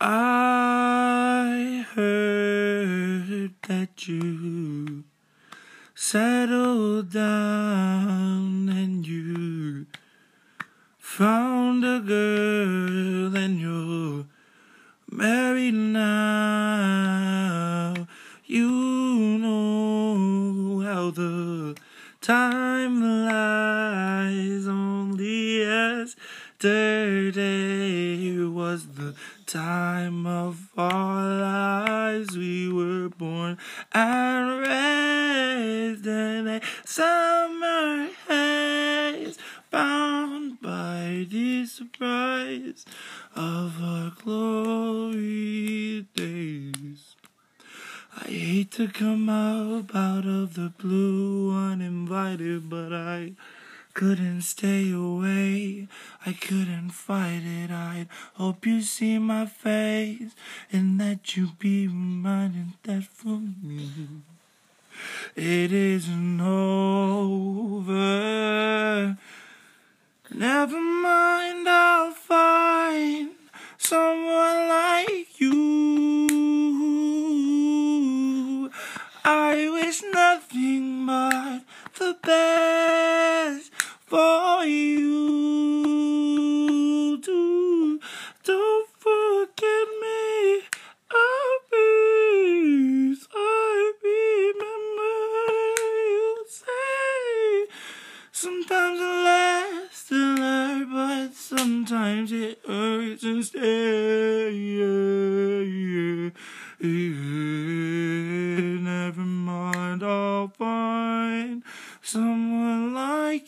I heard that you settled down and you found a girl and you're married now. You know how the time lies only yesterday was the time of our lives. We were born and raised in a summer haze, bound by the surprise of our glory days. I hate to come up out of the blue uninvited, but I couldn't stay away. I couldn't fight it. I hope you see my face and that you be reminded that for me it isn't over.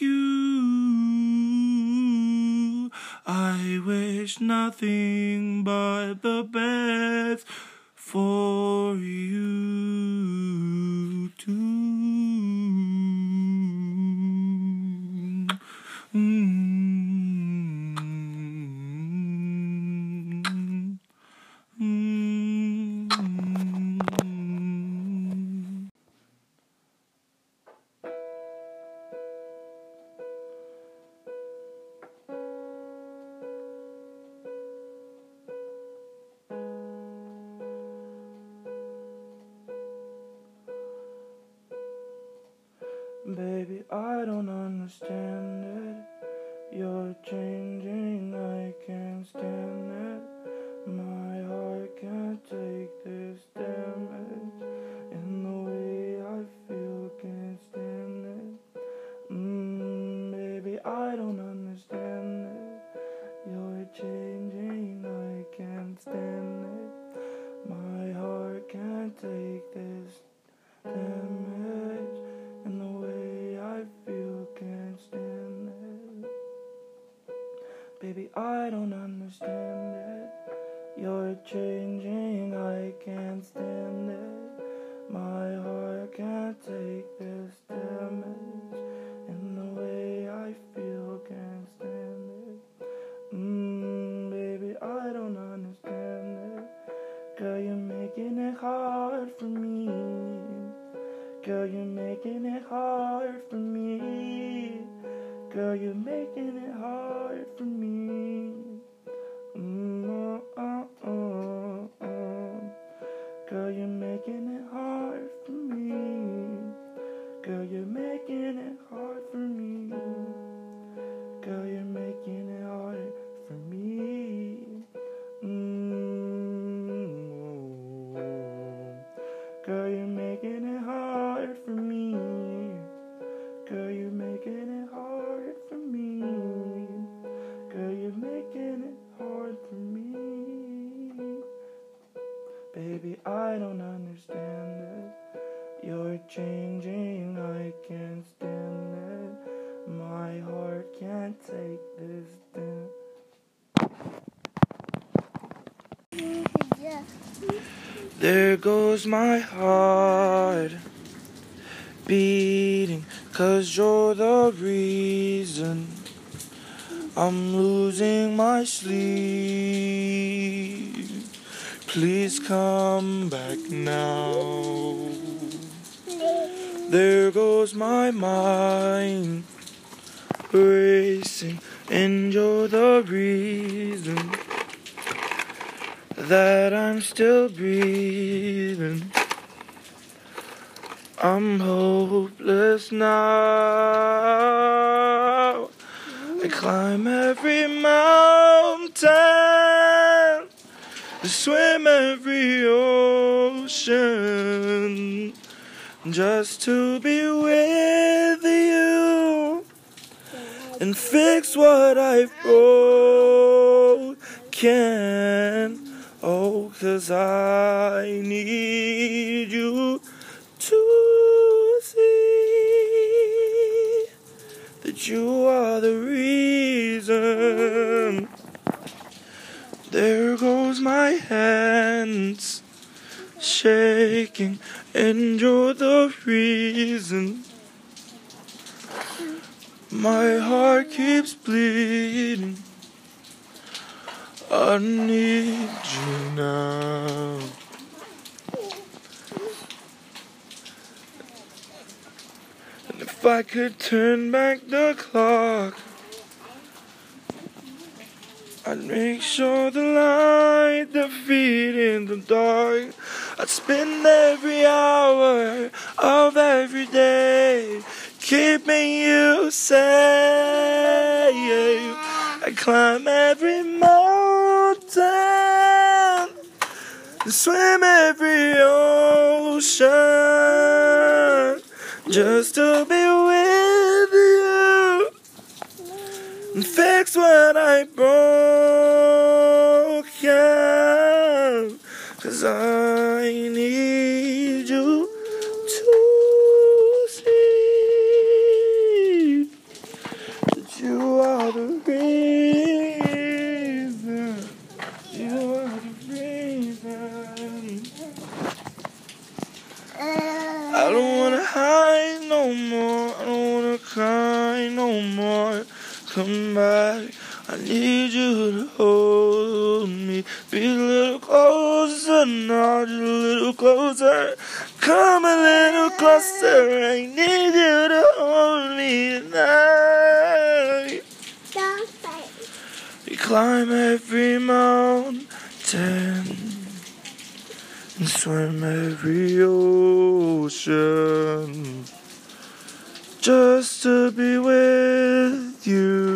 You. I wish nothing but the best for You're changing, I can't stand it. My heart can't take this damage. And the way I feel, can't stand it. Mmm, baby, I don't understand it. You're changing, I can't stand it. My heart can't take this Girl, you're making it hard for me. Girl, you're making it hard for me. Mm, uh, uh, uh, uh. Girl, you're making it hard for me. Girl, you're making it hard for me. Girl, you're making There goes my heart beating, cause you're the reason I'm losing my sleep. Please come back now. There goes my mind racing, and you're the reason that I'm still breathing. I'm hopeless now. I climb every mountain, swim every ocean, just to be with you and fix what I've broken. Oh, cause I need you to see that you are the reason. There goes my hands shaking, and you're the reason. My heart keeps bleeding. I need you now. And if I could turn back the clock, I'd make sure the light defeat in the dark. I'd spend every hour of every day keeping you safe. I climb every mountain, swim every ocean, just to be with you and fix what I broke. Yeah, cause I need you to see that you are the reason. You are the reason. I don't wanna hide no more. I don't wanna cry no more. Come back. I need you to hold me. Be a little closer, not a little closer. Come a little closer. I need you to hold me tonight. We climb every mountain and swim every ocean just to be with you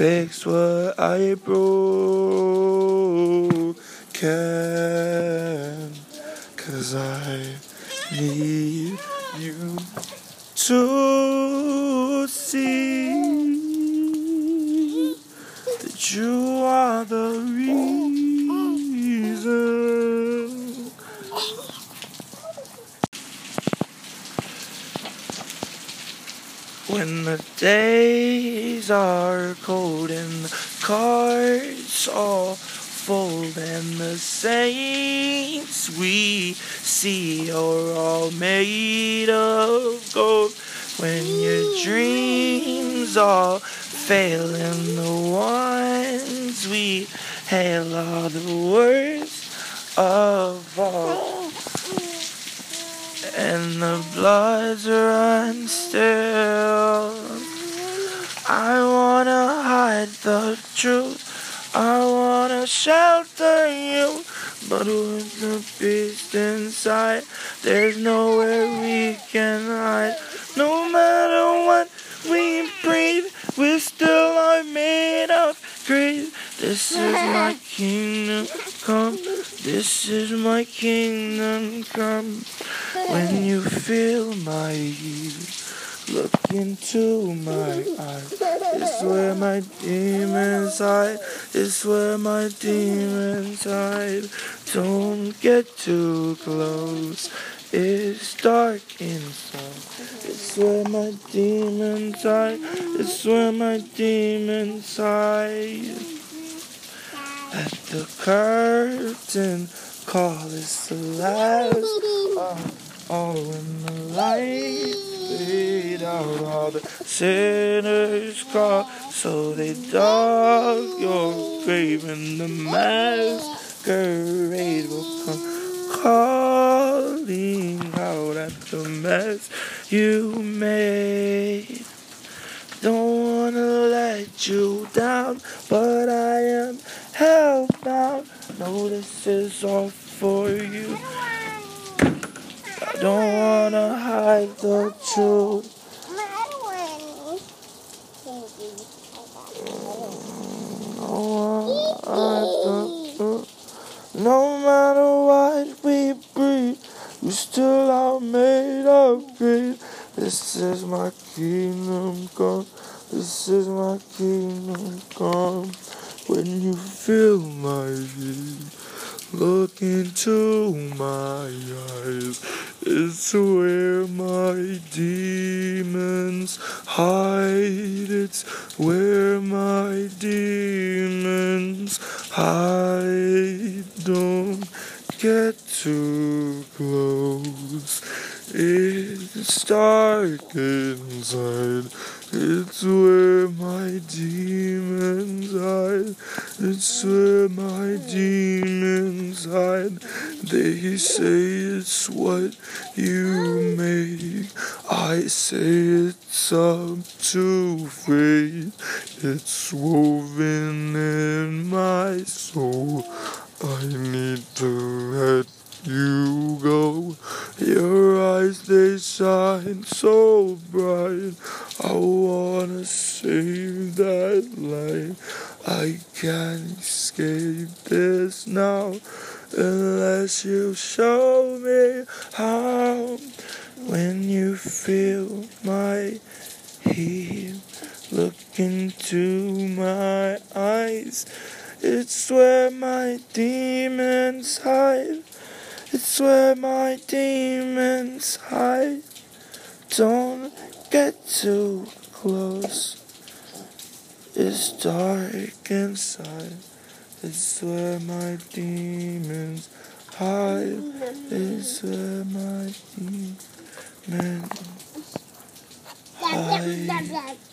fix what I broken. Cause I need you to see that you are the reason. When the days are cold and the cards all fold and the saints we see are all made of gold. When your dreams all fail and the ones we hail are the worst of all. And the bloods run still. I wanna hide the truth. I wanna shelter you. But with the beast inside, there's nowhere we can hide. No matter what we breathe, we still are made of greed. This is my kingdom come. This is my kingdom come. When you feel my heat, look into my eyes. It's where my demons hide. It's where my demons hide. Don't get too close. It's dark inside. It's where my demons hide. It's where my demons hide. At the curtain call is the last. Oh, oh, when the lights fade out, all the sinners call. So they dug your grave, and the masquerade will come calling out at the mess you made. Don't wanna let you down, but I am help now. No, this is all for you. I don't wanna hide the truth. No, no matter what we breathe, we still are made of greed. This is my kingdom come. This is my kingdom come. When you feel my heat, look into my eyes. It's where my demons hide. It's where my demons hide. Don't get too close. It's dark inside. It's where my demons hide. It's where my demons hide. They say it's what you make. I say it's up to fate. It's woven in my soul. I need to let you go. Your eyes, they shine so bright. I wanna save that light. I can't escape this now unless you show me how. When you feel my heat, look into my eyes. It's where my demons hide. It's where my demons hide. Don't get too close. It's dark inside. It's where my demons hide. It's where my demons hide.